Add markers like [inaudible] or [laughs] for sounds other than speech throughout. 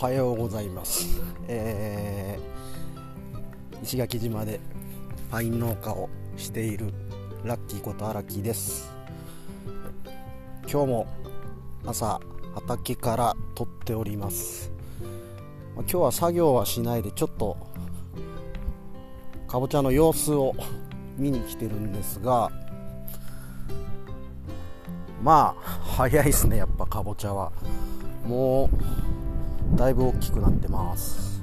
はようございます、えー、石垣島でパイン農家をしているラッキーこと荒木です。今日も朝畑から撮っております。今日は作業はしないでちょっとかぼちゃの様子を見に来てるんですがまあ早いですねやっぱかぼちゃは。もうだいぶ大きくなってます。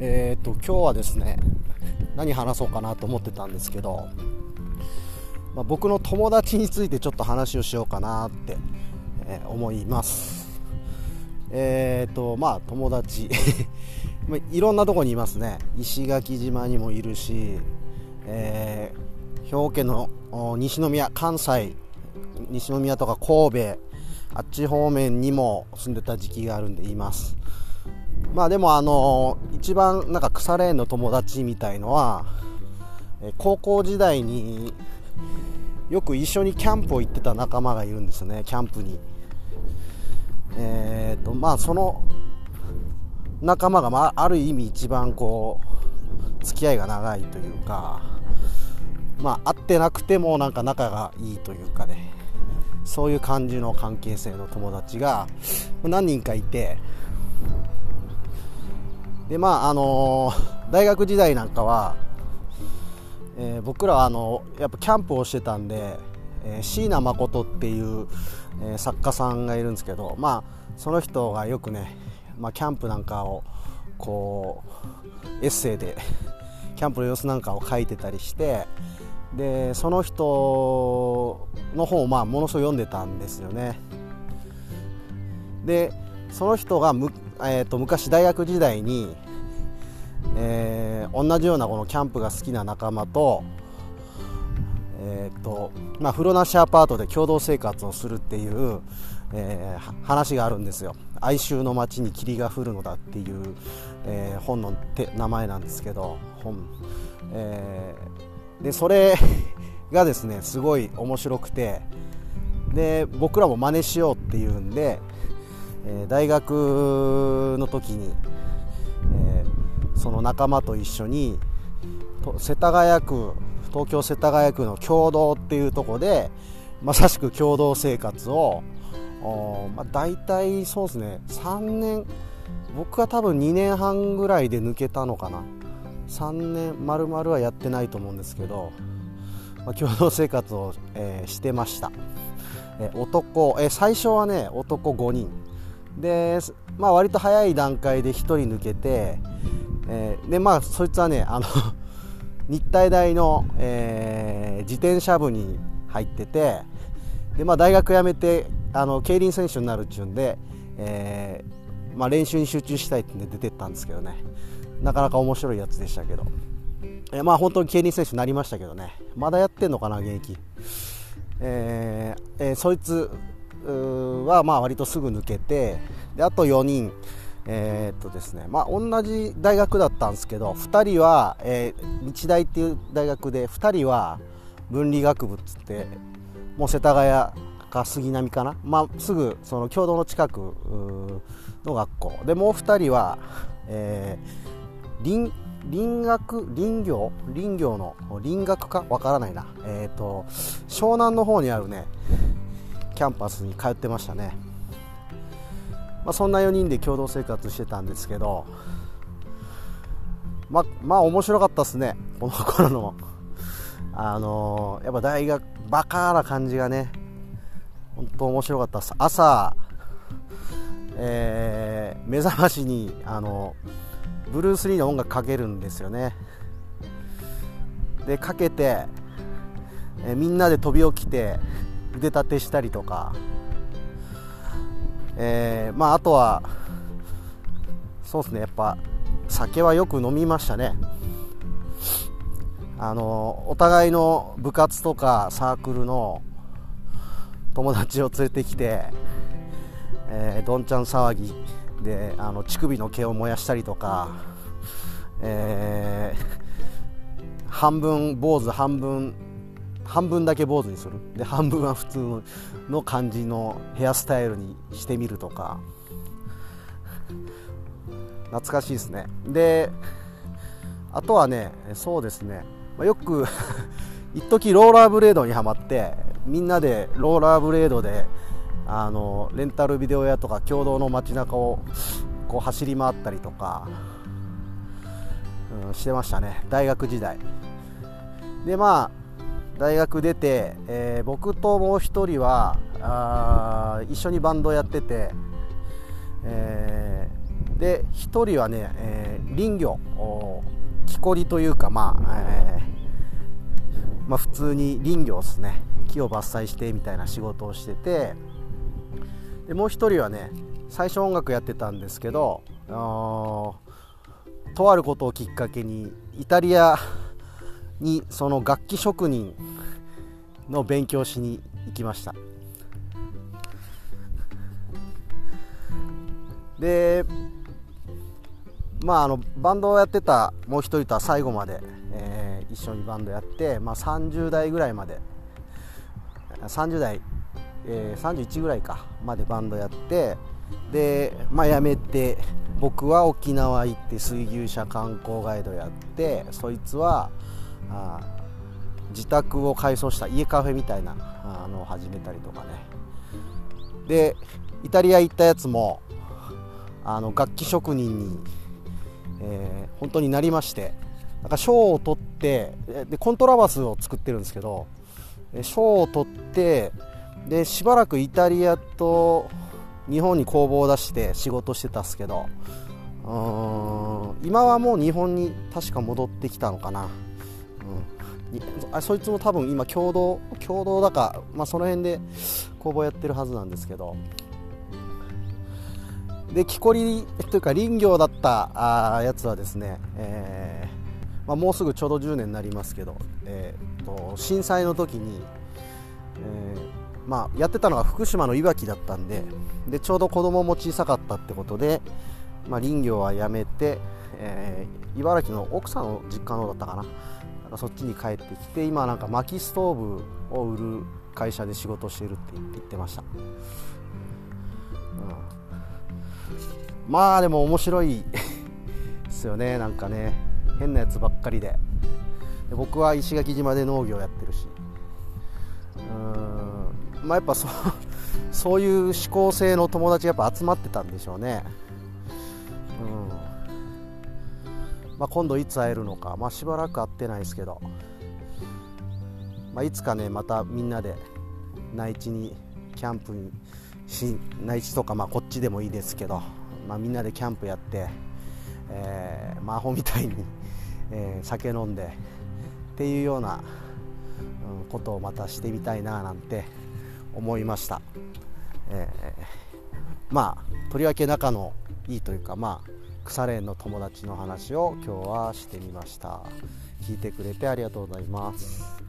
えっ、ー、と今日はですね何話そうかなと思ってたんですけど、まあ、僕の友達についてちょっと話をしようかなって、えー、思います。えっ、ー、とまあ友達 [laughs] まあいろんなとこにいますね。石垣島にもいるし、えー、兵庫県の西宮関西西宮とか神戸あっち方面にも住んでた時期があるんで言います。まあでもあの一番なんか腐れ縁の友達みたいのは高校時代によく一緒にキャンプを行ってた仲間がいるんですねキャンプに。えーとまあその仲間が、まあ、ある意味一番こう付き合いが長いというかまあ会ってなくてもなんか仲がいいというかね。そういう感じの関係性の友達が何人かいて。でまああのー、大学時代なんかは、えー、僕らはあのやっぱキャンプをしてたんで、えー、椎名誠っていう、えー、作家さんがいるんですけどまあその人がよくねまあ、キャンプなんかをこうエッセイでキャンプの様子なんかを書いてたりしてでその人の本をまあものすごい読んでたんですよね。でその人がむ、えーと、昔大学時代に、えー、同じようなこのキャンプが好きな仲間と,、えーとまあ、風呂なしアパートで共同生活をするっていう、えー、話があるんですよ。哀愁の街に霧が降るのだっていう、えー、本の名前なんですけど本、えー、でそれ [laughs] がですねすごい面白くてで僕らも真似しようっていうんで、え、大学の時に、え、その仲間と一緒に世田谷区東京世田谷区の共同っていうとこでまさしく共同生活をまあ、大体そうですね。3年僕は多分2年半ぐらいで抜けたのかな。3年丸々はやってないと思うんですけど、まあ、共同生活を、えー、してました、えー、男、えー、最初はね男5人。で、まあ、割と早い段階で1人抜けて、えー、でまあそいつはねあの [laughs] 日体大の、えー、自転車部に入っててで、まあ、大学辞めてあの競輪選手になるっちゅうんで、えー、まあ、練習に集中したいってんで出てったんですけどね。なかなか面白いやつでしたけど、えー、まあ本当に競輪選手になりましたけどね。まだやってんのかな現役、えーえー、そいつはまあ割とすぐ抜けてであと4人。えー、っとですね。まあ、同じ大学だったんですけど2人は、えー、日大っていう大学で2人は分理学部っつってもう世田谷か杉並かな、まあ、すぐその共同の近くの学校。でもう2人は、えー、林林学林業？林業の林学か？わからないな、えーと、湘南の方にあるねキャンパスに通ってましたね、まあ、そんな4人で共同生活してたんですけどままあ面白かったっすね。この頃の。あのー、やっぱ大学バカな感じがね。本当面白かったです。朝、えー、目覚ましにあのブルース・リーの音楽かけるんですよね。でかけて、えー、みんなで飛び起きて腕立てしたりとか、えー、まああとはそうですね。やっぱ酒はよく飲みましたね。あのお互いの部活とかサークルの友達を連れてきて、えー、どんちゃん騒ぎであの乳首の毛を燃やしたりとか、えー、半分坊主半分半分だけ坊主にする。で半分は普通の感じのヘアスタイルにしてみるとか。懐かしいですね。であとはねそうですね、まあ、よく [laughs] 一時ローラーブレードにはまってみんなでローラーブレードであのレンタルビデオ屋とか共同の街中をこう走り回ったりとか、うん、してましたね。大学時代。でまあ大学出て、えー、僕ともう一人はあ一緒にバンドやってて、えー、で一人はね、えー、林業木こりというかまあ、えー、まあ、普通に林業ですね。木を伐採してみたいな仕事をしてて。でもう一人はね最初音楽やってたんですけどとあることをきっかけにイタリアにその楽器職人の勉強しに行きました。でまああのバンドをやってたもう一人とは最後まで、一緒にバンドやって、まあ、30代ぐらいまで30代、えー、31ぐらいかまでバンドやってで、まあ、辞めて僕は沖縄行って水牛車観光ガイドやってそいつはあ自宅を改装した家カフェみたいなあのを始めたりとかね。でイタリア行ったやつもあの楽器職人に、えー、本当になりましてなんか賞を取ってでコントラバスを作ってるんですけど賞を取ってでしばらくイタリアと日本に工房を出して仕事してたっすけどうん今はもう日本に確か戻ってきたのかな。うん。あそいつも多分今共同共同だか、まあ、その辺で工房やってるはずなんですけど。で木こりというか林業だったあやつはですね、えー、まあ、もうすぐちょうど10年になりますけど、えーと、震災の時に、えー、まあ、やってたのが福島のいわきだったんででちょうど子供も小さかったってことで、まあ、林業はやめて、えー、茨城の奥さんの実家のだったかな。そっちに帰ってきて今なんか薪ストーブを売る会社で仕事してるって言ってました、まあでも面白いですよねなんかね。変なやつばっかりで。で僕は石垣島で農業やってるし。うん。まあやっぱそ [laughs] そういう思考性の友達がやっぱ集まってたんでしょうね。うん。まあ、今度いつ会えるのか、まあ、しばらく会ってないですけど、まあ、いつかねまたみんなで内地にキャンプにし内地とかまあこっちでもいいですけど、まあ、みんなでキャンプやって、えー、魔法みたいに、えー、酒飲んでっていうような、ことをまたしてみたいななんて思いました、えー、まあとりわけ仲のいいというかまあ腐れ縁の友達の話を今日はしてみました。聞いてくれてありがとうございます。